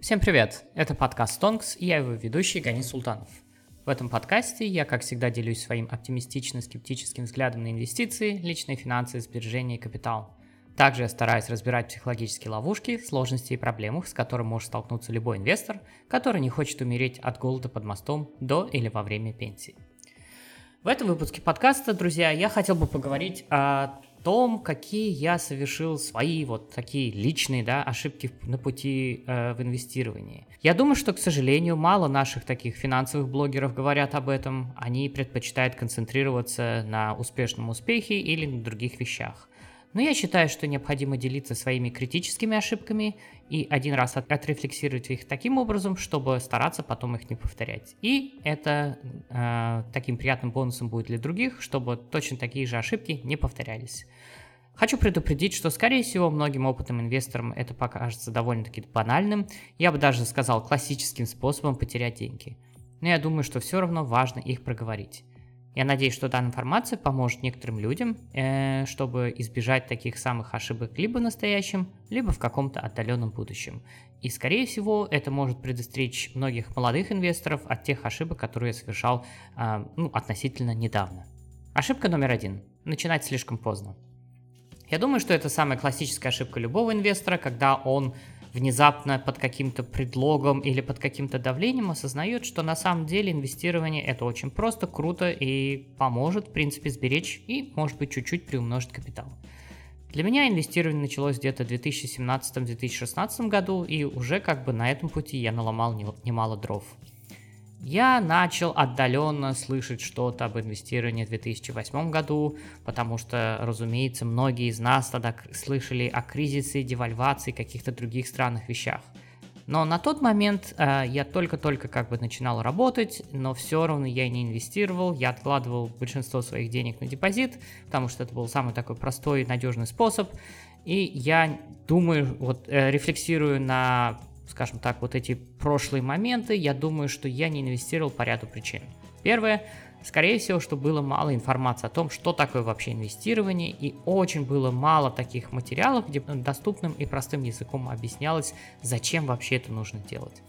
Всем привет! Это подкаст Тонкс и я его ведущий Гани Султанов. В этом подкасте я, как всегда, делюсь своим оптимистично-скептическим взглядом на инвестиции, личные финансы, сбережения и капитал. Также я стараюсь разбирать психологические ловушки, сложности и проблемы, с которыми может столкнуться любой инвестор, который не хочет умереть от голода под мостом до или во время пенсии. В этом выпуске подкаста, друзья, я хотел бы поговорить о том, какие я совершил свои вот такие личные да, ошибки на пути э, в инвестировании. Я думаю, что, к сожалению, мало наших таких финансовых блогеров говорят об этом. Они предпочитают концентрироваться на успешном успехе или на других вещах. Но я считаю, что необходимо делиться своими критическими ошибками и один раз от, отрефлексировать их таким образом, чтобы стараться потом их не повторять. И это э, таким приятным бонусом будет для других, чтобы точно такие же ошибки не повторялись. Хочу предупредить, что, скорее всего, многим опытным инвесторам это покажется довольно-таки банальным, я бы даже сказал классическим способом потерять деньги. Но я думаю, что все равно важно их проговорить. Я надеюсь, что данная информация поможет некоторым людям, э, чтобы избежать таких самых ошибок либо в настоящем, либо в каком-то отдаленном будущем. И, скорее всего, это может предостеречь многих молодых инвесторов от тех ошибок, которые я совершал э, ну, относительно недавно. Ошибка номер один. Начинать слишком поздно. Я думаю, что это самая классическая ошибка любого инвестора, когда он внезапно под каким-то предлогом или под каким-то давлением осознает, что на самом деле инвестирование это очень просто, круто и поможет, в принципе, сберечь и, может быть, чуть-чуть приумножить капитал. Для меня инвестирование началось где-то в 2017-2016 году, и уже как бы на этом пути я наломал немало дров. Я начал отдаленно слышать что-то об инвестировании в 2008 году, потому что, разумеется, многие из нас тогда слышали о кризисе, девальвации, каких-то других странных вещах. Но на тот момент э, я только-только как бы начинал работать, но все равно я не инвестировал, я откладывал большинство своих денег на депозит, потому что это был самый такой простой и надежный способ. И я думаю, вот э, рефлексирую на скажем так, вот эти прошлые моменты, я думаю, что я не инвестировал по ряду причин. Первое, скорее всего, что было мало информации о том, что такое вообще инвестирование, и очень было мало таких материалов, где доступным и простым языком объяснялось, зачем вообще это нужно делать.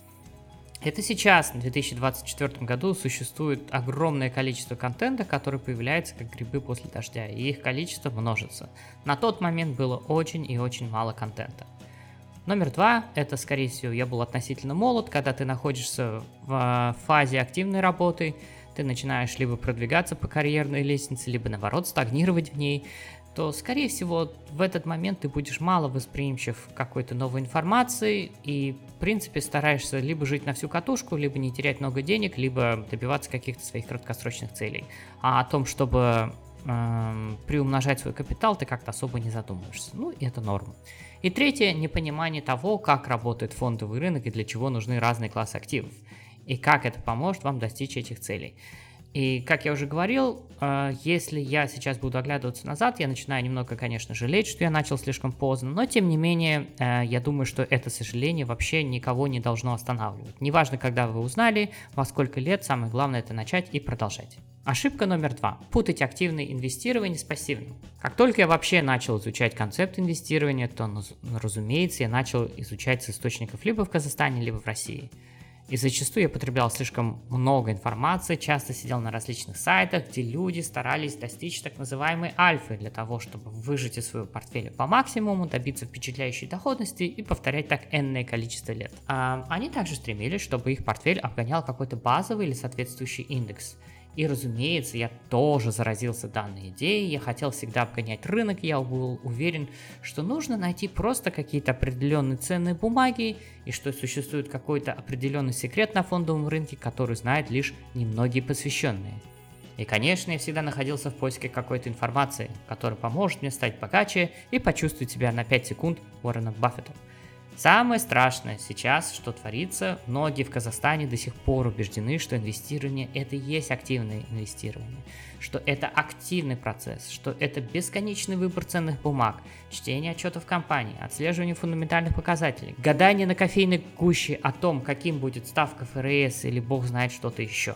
Это сейчас, в 2024 году, существует огромное количество контента, который появляется как грибы после дождя, и их количество множится. На тот момент было очень и очень мало контента. Номер два, это, скорее всего, я был относительно молод, когда ты находишься в фазе активной работы, ты начинаешь либо продвигаться по карьерной лестнице, либо, наоборот, стагнировать в ней, то, скорее всего, в этот момент ты будешь мало восприимчив к какой-то новой информации и, в принципе, стараешься либо жить на всю катушку, либо не терять много денег, либо добиваться каких-то своих краткосрочных целей. А о том, чтобы э, приумножать свой капитал, ты как-то особо не задумываешься. Ну, и это норма. И третье, непонимание того, как работает фондовый рынок и для чего нужны разные классы активов, и как это поможет вам достичь этих целей. И, как я уже говорил, э, если я сейчас буду оглядываться назад, я начинаю немного, конечно, жалеть, что я начал слишком поздно, но, тем не менее, э, я думаю, что это сожаление вообще никого не должно останавливать. Неважно, когда вы узнали, во сколько лет, самое главное это начать и продолжать. Ошибка номер два. Путать активное инвестирование с пассивным. Как только я вообще начал изучать концепт инвестирования, то, ну, разумеется, я начал изучать с источников либо в Казахстане, либо в России. И зачастую я потреблял слишком много информации, часто сидел на различных сайтах, где люди старались достичь так называемой альфы для того, чтобы выжить из своего портфеля по максимуму, добиться впечатляющей доходности и повторять так энное количество лет. А, они также стремились, чтобы их портфель обгонял какой-то базовый или соответствующий индекс – и, разумеется, я тоже заразился данной идеей, я хотел всегда обгонять рынок, я был уверен, что нужно найти просто какие-то определенные ценные бумаги, и что существует какой-то определенный секрет на фондовом рынке, который знают лишь немногие посвященные. И, конечно, я всегда находился в поиске какой-то информации, которая поможет мне стать богаче и почувствовать себя на 5 секунд Уоррена Баффета. Самое страшное сейчас, что творится, многие в Казахстане до сих пор убеждены, что инвестирование это и есть активное инвестирование, что это активный процесс, что это бесконечный выбор ценных бумаг, чтение отчетов компании, отслеживание фундаментальных показателей, гадание на кофейной гуще о том, каким будет ставка ФРС или бог знает что-то еще.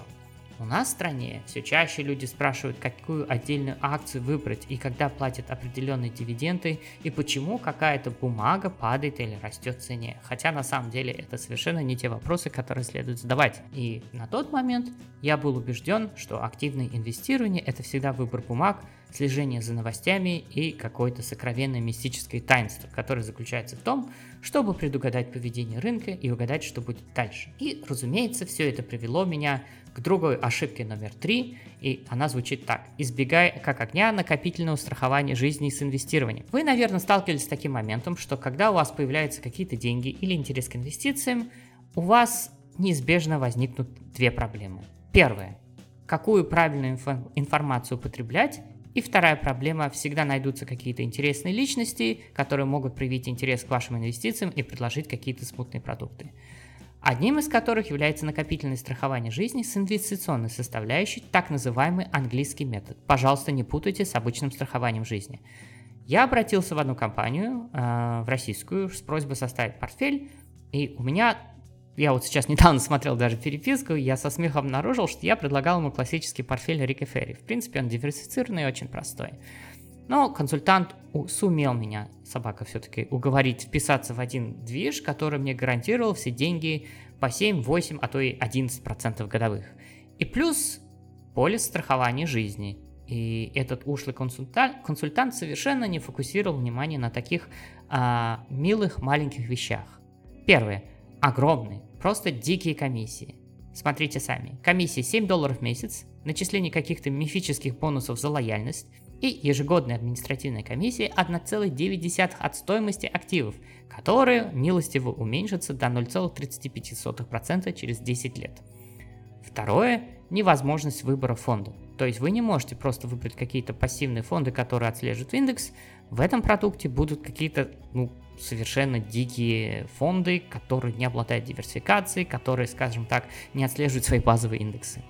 У нас в стране все чаще люди спрашивают, какую отдельную акцию выбрать и когда платят определенные дивиденды и почему какая-то бумага падает или растет в цене. Хотя на самом деле это совершенно не те вопросы, которые следует задавать. И на тот момент я был убежден, что активное инвестирование это всегда выбор бумаг, слежение за новостями и какое-то сокровенное мистическое таинство, которое заключается в том, чтобы предугадать поведение рынка и угадать, что будет дальше. И, разумеется, все это привело меня к другой ошибке номер три, и она звучит так. Избегай как огня накопительного страхования жизни с инвестированием. Вы, наверное, сталкивались с таким моментом, что когда у вас появляются какие-то деньги или интерес к инвестициям, у вас неизбежно возникнут две проблемы. Первая. Какую правильную инфо- информацию употреблять и вторая проблема, всегда найдутся какие-то интересные личности, которые могут проявить интерес к вашим инвестициям и предложить какие-то смутные продукты. Одним из которых является накопительное страхование жизни с инвестиционной составляющей, так называемый английский метод. Пожалуйста, не путайте с обычным страхованием жизни. Я обратился в одну компанию, э, в российскую, с просьбой составить портфель, и у меня я вот сейчас недавно смотрел даже переписку, я со смехом обнаружил, что я предлагал ему классический портфель Рика Ферри. В принципе, он диверсифицированный и очень простой. Но консультант сумел меня, собака все-таки, уговорить вписаться в один движ, который мне гарантировал все деньги по 7, 8, а то и 11% годовых. И плюс полис страхования жизни. И этот ушлый консультант, консультант совершенно не фокусировал внимание на таких а, милых маленьких вещах. Первое огромные, просто дикие комиссии. Смотрите сами. Комиссия 7 долларов в месяц, начисление каких-то мифических бонусов за лояльность и ежегодная административная комиссия 1,9 от стоимости активов, которые милостиво уменьшатся до 0,35% через 10 лет. Второе – невозможность выбора фонда. То есть вы не можете просто выбрать какие-то пассивные фонды, которые отслеживают индекс. В этом продукте будут какие-то ну, совершенно дикие фонды, которые не обладают диверсификацией, которые, скажем так, не отслеживают свои базовые индексы.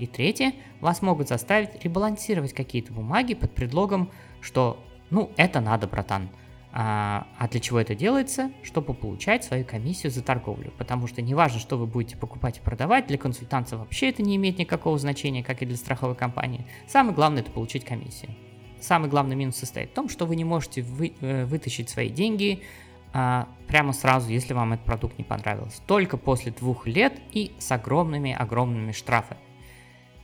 И третье, вас могут заставить ребалансировать какие-то бумаги под предлогом, что ну это надо, братан. А, а для чего это делается? Чтобы получать свою комиссию за торговлю. Потому что неважно, что вы будете покупать и продавать, для консультанта вообще это не имеет никакого значения, как и для страховой компании. Самое главное это получить комиссию самый главный минус состоит в том, что вы не можете вы, э, вытащить свои деньги а, прямо сразу, если вам этот продукт не понравился. Только после двух лет и с огромными-огромными штрафами.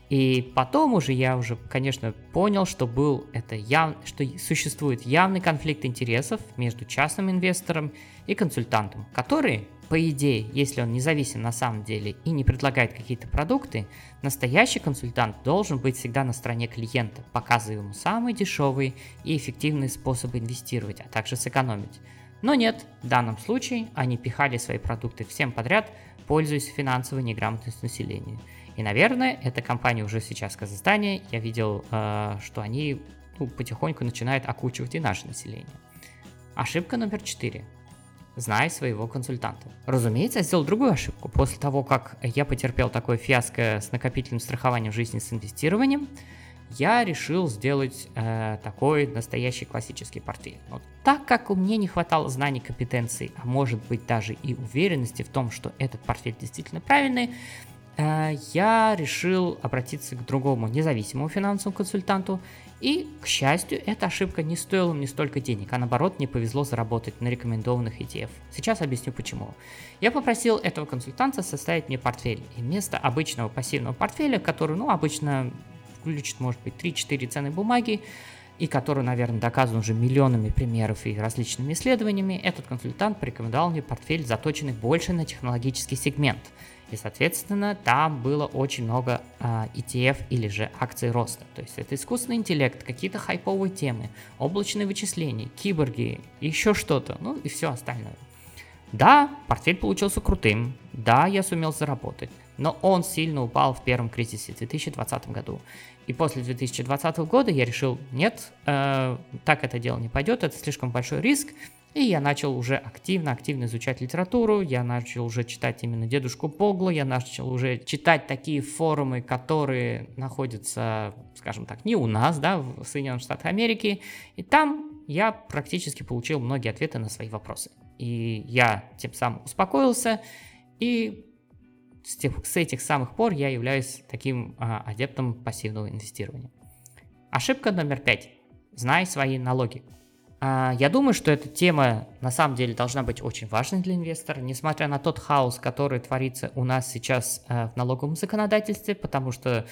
И потом уже я уже, конечно, понял, что был это яв... что существует явный конфликт интересов между частным инвестором и консультантом, который по идее, если он независим на самом деле и не предлагает какие-то продукты, настоящий консультант должен быть всегда на стороне клиента, показывая ему самые дешевые и эффективные способы инвестировать, а также сэкономить. Но нет, в данном случае они пихали свои продукты всем подряд, пользуясь финансовой неграмотностью населения. И, наверное, эта компания уже сейчас в Казахстане, я видел, э, что они ну, потихоньку начинают окучивать и наше население. Ошибка номер четыре зная своего консультанта. Разумеется, я сделал другую ошибку. После того, как я потерпел такое фиаско с накопительным страхованием жизни с инвестированием, я решил сделать э, такой настоящий классический портфель. Но так как у меня не хватало знаний, компетенций, а может быть даже и уверенности в том, что этот портфель действительно правильный, э, я решил обратиться к другому независимому финансовому консультанту и, к счастью, эта ошибка не стоила мне столько денег, а наоборот мне повезло заработать на рекомендованных ETF. Сейчас объясню почему. Я попросил этого консультанта составить мне портфель, и вместо обычного пассивного портфеля, который, ну, обычно включит, может быть, 3-4 ценные бумаги, и который, наверное, доказан уже миллионами примеров и различными исследованиями, этот консультант порекомендовал мне портфель, заточенный больше на технологический сегмент – и, соответственно, там было очень много а, ETF или же акций роста. То есть это искусственный интеллект, какие-то хайповые темы, облачные вычисления, киборги, еще что-то, ну и все остальное. Да, портфель получился крутым, да, я сумел заработать, но он сильно упал в первом кризисе в 2020 году. И после 2020 года я решил, нет, э, так это дело не пойдет, это слишком большой риск, и я начал уже активно-активно изучать литературу, я начал уже читать именно Дедушку Поглу, я начал уже читать такие форумы, которые находятся, скажем так, не у нас, да, в Соединенных Штатах Америки. И там я практически получил многие ответы на свои вопросы. И я тем самым успокоился и с, тех, с этих самых пор я являюсь таким а, адептом пассивного инвестирования. Ошибка номер пять. Знай свои налоги. А, я думаю, что эта тема на самом деле должна быть очень важной для инвестора, несмотря на тот хаос, который творится у нас сейчас э, в налоговом законодательстве, потому что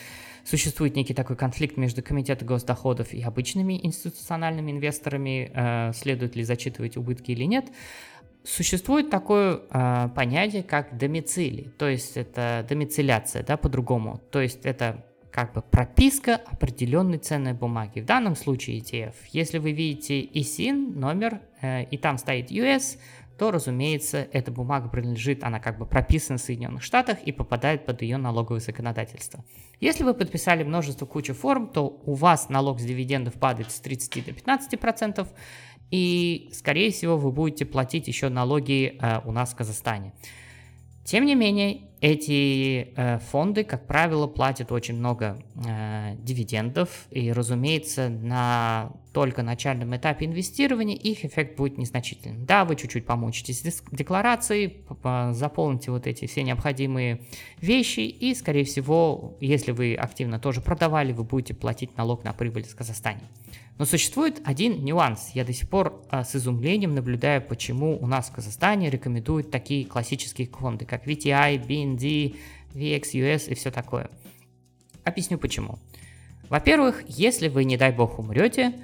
существует некий такой конфликт между Комитетом госдоходов и обычными институциональными инвесторами, э, следует ли зачитывать убытки или нет. Существует такое э, понятие, как домицилий, то есть это домицеляция, да, по-другому. То есть это как бы прописка определенной ценной бумаги. В данном случае ETF. Если вы видите ISIN номер э, и там стоит US, то, разумеется, эта бумага принадлежит, она как бы прописана в Соединенных Штатах и попадает под ее налоговое законодательство. Если вы подписали множество кучу форм, то у вас налог с дивидендов падает с 30 до 15%, и, скорее всего, вы будете платить еще налоги э, у нас в Казахстане. Тем не менее, эти э, фонды, как правило, платят очень много э, дивидендов, и, разумеется, на только начальном этапе инвестирования их эффект будет незначительным. Да, вы чуть-чуть помучитесь с декларацией, заполните вот эти все необходимые вещи, и, скорее всего, если вы активно тоже продавали, вы будете платить налог на прибыль в Казахстане. Но существует один нюанс. Я до сих пор а, с изумлением наблюдаю, почему у нас в Казахстане рекомендуют такие классические фонды, как VTI, BND, VXUS и все такое. Объясню почему. Во-первых, если вы, не дай бог, умрете,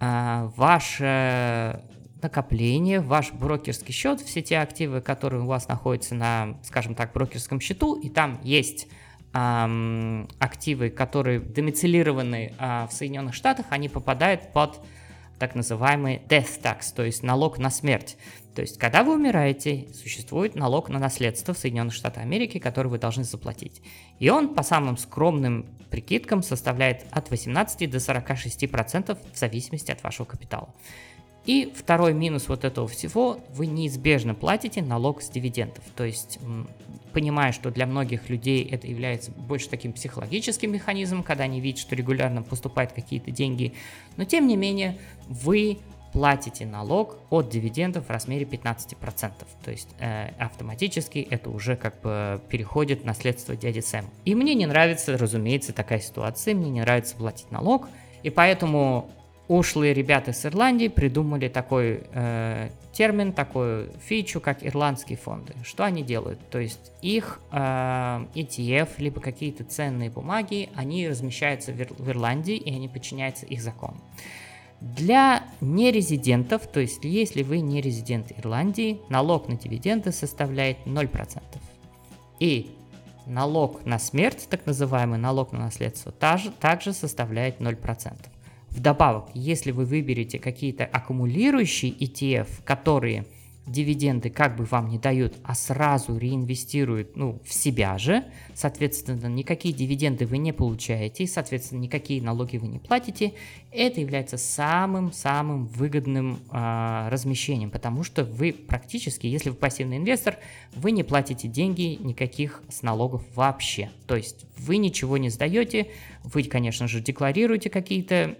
а, ваше накопление, ваш брокерский счет, все те активы, которые у вас находятся на, скажем так, брокерском счету, и там есть активы, которые домицилированы э, в Соединенных Штатах, они попадают под так называемый death tax, то есть налог на смерть. То есть, когда вы умираете, существует налог на наследство в Соединенных Штатах Америки, который вы должны заплатить. И он по самым скромным прикидкам составляет от 18 до 46% в зависимости от вашего капитала. И второй минус вот этого всего, вы неизбежно платите налог с дивидендов. То есть, понимая, что для многих людей это является больше таким психологическим механизмом, когда они видят, что регулярно поступают какие-то деньги, но тем не менее вы платите налог от дивидендов в размере 15%. То есть э, автоматически это уже как бы переходит наследство дяди Сэм. И мне не нравится, разумеется, такая ситуация, мне не нравится платить налог, и поэтому ушлые ребята с Ирландии придумали такой э, термин, такую фичу, как ирландские фонды. Что они делают? То есть их э, ETF, либо какие-то ценные бумаги, они размещаются в, Ир- в Ирландии, и они подчиняются их законам. Для нерезидентов, то есть если вы не резидент Ирландии, налог на дивиденды составляет 0%. И налог на смерть, так называемый налог на наследство, также составляет 0%. Вдобавок, если вы выберете какие-то аккумулирующие ETF, которые дивиденды как бы вам не дают, а сразу реинвестируют ну, в себя же, соответственно, никакие дивиденды вы не получаете, соответственно, никакие налоги вы не платите, это является самым-самым выгодным э, размещением, потому что вы практически, если вы пассивный инвестор, вы не платите деньги никаких с налогов вообще. То есть вы ничего не сдаете, вы, конечно же, декларируете какие-то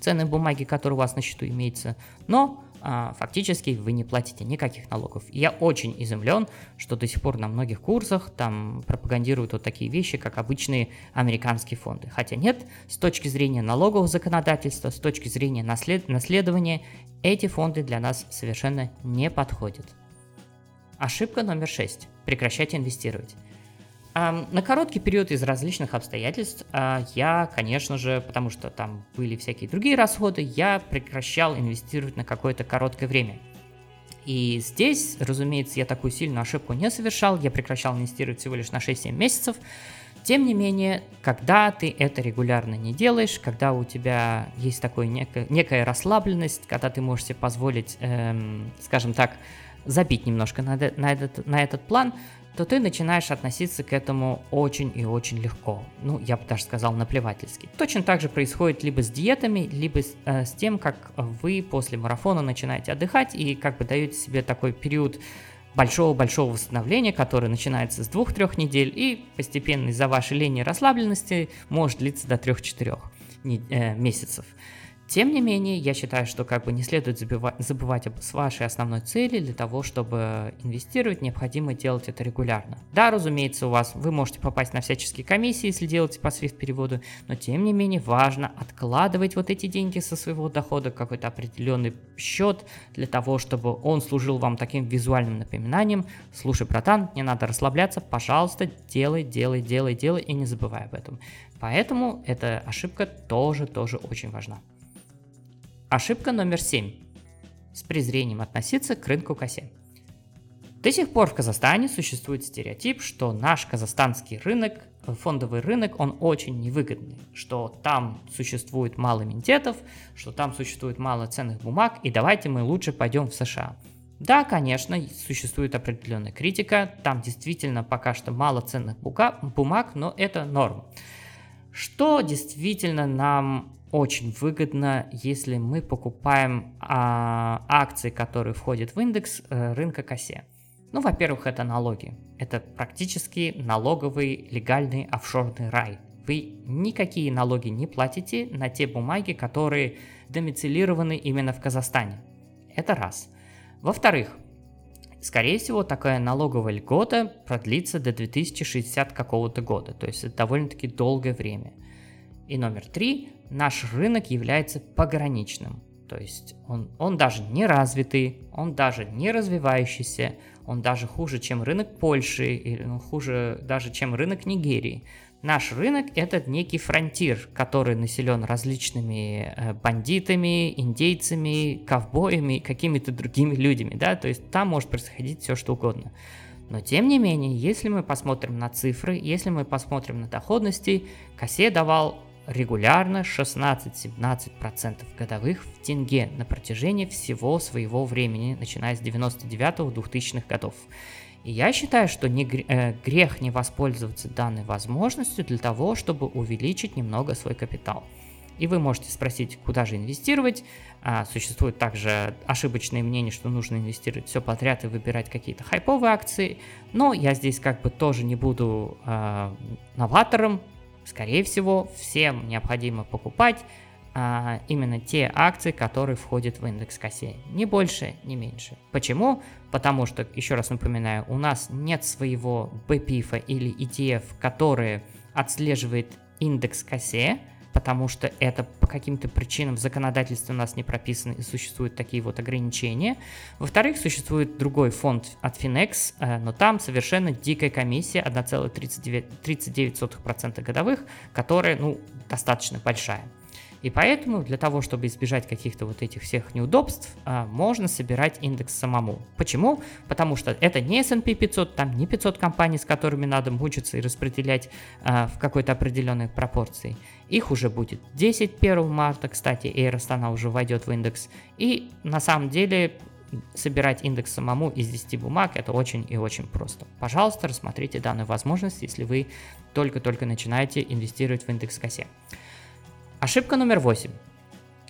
ценные бумаги, которые у вас на счету имеются, но а, фактически вы не платите никаких налогов. И я очень изумлен, что до сих пор на многих курсах там пропагандируют вот такие вещи, как обычные американские фонды. Хотя нет, с точки зрения налогового законодательства, с точки зрения наслед... наследования, эти фонды для нас совершенно не подходят. Ошибка номер 6. Прекращайте инвестировать. На короткий период из различных обстоятельств а, я, конечно же, потому что там были всякие другие расходы, я прекращал инвестировать на какое-то короткое время. И здесь, разумеется, я такую сильную ошибку не совершал, я прекращал инвестировать всего лишь на 6-7 месяцев. Тем не менее, когда ты это регулярно не делаешь, когда у тебя есть такая некая, некая расслабленность, когда ты можешь себе позволить, эм, скажем так, забить немножко на, на, этот, на этот план, то ты начинаешь относиться к этому очень и очень легко. Ну, я бы даже сказал, наплевательски. Точно так же происходит либо с диетами, либо с, э, с тем, как вы после марафона начинаете отдыхать и как бы даете себе такой период большого-большого восстановления, который начинается с двух-трех недель и постепенно из-за вашей лени расслабленности может длиться до трех-четырех э, месяцев. Тем не менее, я считаю, что как бы не следует забывать об вашей основной цели. Для того, чтобы инвестировать, необходимо делать это регулярно. Да, разумеется, у вас вы можете попасть на всяческие комиссии, если делаете по SWIFT переводу, но тем не менее важно откладывать вот эти деньги со своего дохода, какой-то определенный счет, для того, чтобы он служил вам таким визуальным напоминанием. Слушай, братан, не надо расслабляться, пожалуйста, делай, делай, делай, делай и не забывай об этом. Поэтому эта ошибка тоже-тоже очень важна. Ошибка номер 7. С презрением относиться к рынку косе. До сих пор в Казахстане существует стереотип, что наш казахстанский рынок, фондовый рынок, он очень невыгодный, что там существует мало иммунитетов, что там существует мало ценных бумаг, и давайте мы лучше пойдем в США. Да, конечно, существует определенная критика, там действительно пока что мало ценных бумаг, но это норм. Что действительно нам очень выгодно, если мы покупаем а, акции, которые входят в индекс э, рынка косе. Ну, во-первых, это налоги. Это практически налоговый легальный офшорный рай. Вы никакие налоги не платите на те бумаги, которые домицилированы именно в Казахстане. Это раз. Во-вторых, скорее всего, такая налоговая льгота продлится до 2060 какого-то года, то есть это довольно-таки долгое время. И номер три, наш рынок является пограничным. То есть он, он даже не развитый, он даже не развивающийся, он даже хуже, чем рынок Польши, или ну, хуже даже, чем рынок Нигерии. Наш рынок это некий фронтир, который населен различными э, бандитами, индейцами, ковбоями, какими-то другими людьми, да, то есть там может происходить все что угодно. Но тем не менее, если мы посмотрим на цифры, если мы посмотрим на доходности, Косе давал регулярно 16-17% годовых в тенге на протяжении всего своего времени, начиная с 99-2000-х годов. И я считаю, что не э, грех не воспользоваться данной возможностью для того, чтобы увеличить немного свой капитал. И вы можете спросить, куда же инвестировать. А, существует также ошибочное мнение, что нужно инвестировать все подряд и выбирать какие-то хайповые акции. Но я здесь как бы тоже не буду э, новатором, Скорее всего, всем необходимо покупать а, именно те акции, которые входят в индекс косе. Ни больше, ни меньше. Почему? Потому что, еще раз напоминаю, у нас нет своего BPIF или ETF, который отслеживает индекс косе, потому что это по каким-то причинам в законодательстве у нас не прописано и существуют такие вот ограничения. Во-вторых, существует другой фонд от Finex, э, но там совершенно дикая комиссия 1,39% годовых, которая, ну, достаточно большая. И поэтому для того, чтобы избежать каких-то вот этих всех неудобств, а, можно собирать индекс самому. Почему? Потому что это не S&P 500, там не 500 компаний, с которыми надо мучиться и распределять а, в какой-то определенной пропорции. Их уже будет 10 1 марта, кстати, Air Astana уже войдет в индекс. И на самом деле собирать индекс самому из 10 бумаг это очень и очень просто. Пожалуйста, рассмотрите данную возможность, если вы только-только начинаете инвестировать в индекс косе. Ошибка номер 8.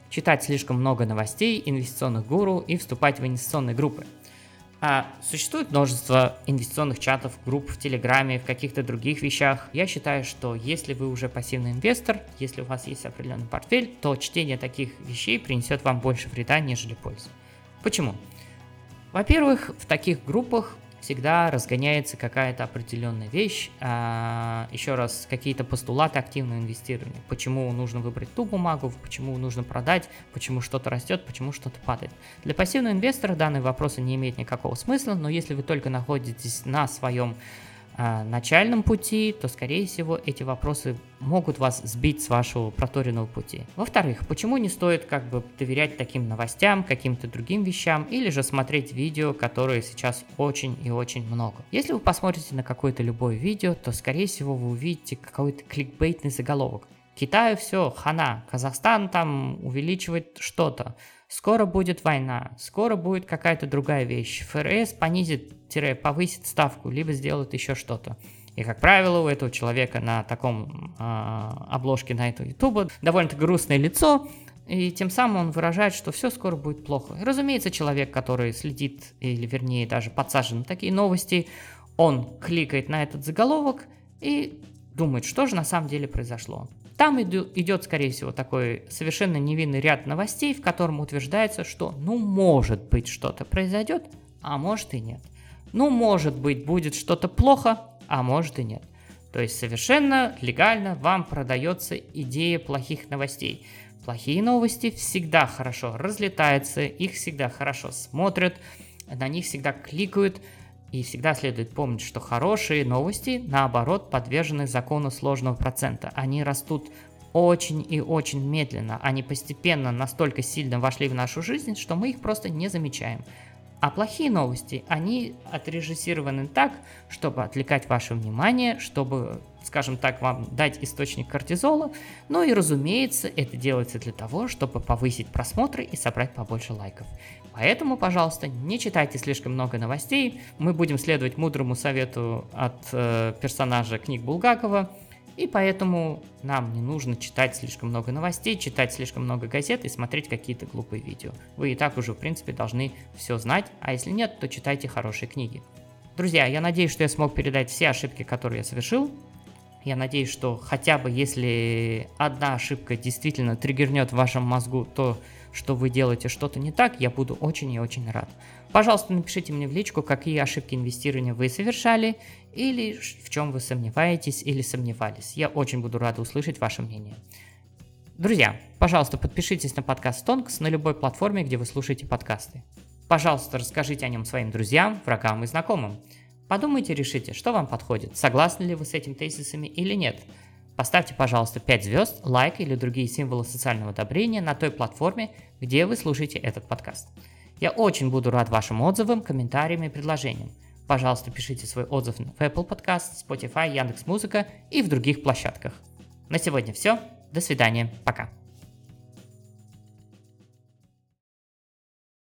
Читать слишком много новостей, инвестиционных гуру и вступать в инвестиционные группы. А существует множество инвестиционных чатов, групп в Телеграме, в каких-то других вещах. Я считаю, что если вы уже пассивный инвестор, если у вас есть определенный портфель, то чтение таких вещей принесет вам больше вреда, нежели пользы. Почему? Во-первых, в таких группах всегда разгоняется какая-то определенная вещь, а, еще раз, какие-то постулаты активного инвестирования. Почему нужно выбрать ту бумагу, почему нужно продать, почему что-то растет, почему что-то падает. Для пассивного инвестора данные вопросы не имеют никакого смысла, но если вы только находитесь на своем начальном пути, то, скорее всего, эти вопросы могут вас сбить с вашего проторенного пути. Во-вторых, почему не стоит как бы доверять таким новостям, каким-то другим вещам, или же смотреть видео, которые сейчас очень и очень много. Если вы посмотрите на какое-то любое видео, то, скорее всего, вы увидите какой-то кликбейтный заголовок. Китаю все, хана, Казахстан там увеличивает что-то. Скоро будет война, скоро будет какая-то другая вещь. ФРС понизит-повысит ставку, либо сделает еще что-то. И, как правило, у этого человека на таком э, обложке на эту YouTube довольно-таки грустное лицо, и тем самым он выражает, что все скоро будет плохо. И, разумеется, человек, который следит, или вернее даже подсажен на такие новости, он кликает на этот заголовок и думает, что же на самом деле произошло. Там идет, скорее всего, такой совершенно невинный ряд новостей, в котором утверждается, что, ну, может быть, что-то произойдет, а может и нет. Ну, может быть, будет что-то плохо, а может и нет. То есть совершенно легально вам продается идея плохих новостей. Плохие новости всегда хорошо разлетаются, их всегда хорошо смотрят, на них всегда кликают, и всегда следует помнить, что хорошие новости, наоборот, подвержены закону сложного процента. Они растут очень и очень медленно. Они постепенно настолько сильно вошли в нашу жизнь, что мы их просто не замечаем. А плохие новости, они отрежиссированы так, чтобы отвлекать ваше внимание, чтобы, скажем так, вам дать источник кортизола. Ну и, разумеется, это делается для того, чтобы повысить просмотры и собрать побольше лайков. Поэтому, пожалуйста, не читайте слишком много новостей. Мы будем следовать мудрому совету от э, персонажа книг Булгакова. И поэтому нам не нужно читать слишком много новостей, читать слишком много газет и смотреть какие-то глупые видео. Вы и так уже, в принципе, должны все знать, а если нет, то читайте хорошие книги. Друзья, я надеюсь, что я смог передать все ошибки, которые я совершил. Я надеюсь, что хотя бы если одна ошибка действительно триггернет в вашем мозгу то, что вы делаете что-то не так, я буду очень и очень рад. Пожалуйста, напишите мне в личку, какие ошибки инвестирования вы совершали, или в чем вы сомневаетесь или сомневались. Я очень буду рад услышать ваше мнение. Друзья, пожалуйста, подпишитесь на подкаст Тонкс на любой платформе, где вы слушаете подкасты. Пожалуйста, расскажите о нем своим друзьям, врагам и знакомым. Подумайте, решите, что вам подходит, согласны ли вы с этими тезисами или нет – Поставьте, пожалуйста, 5 звезд, лайк или другие символы социального одобрения на той платформе, где вы слушаете этот подкаст. Я очень буду рад вашим отзывам, комментариям и предложениям. Пожалуйста, пишите свой отзыв в Apple Podcast, Spotify, Яндекс.Музыка и в других площадках. На сегодня все. До свидания. Пока.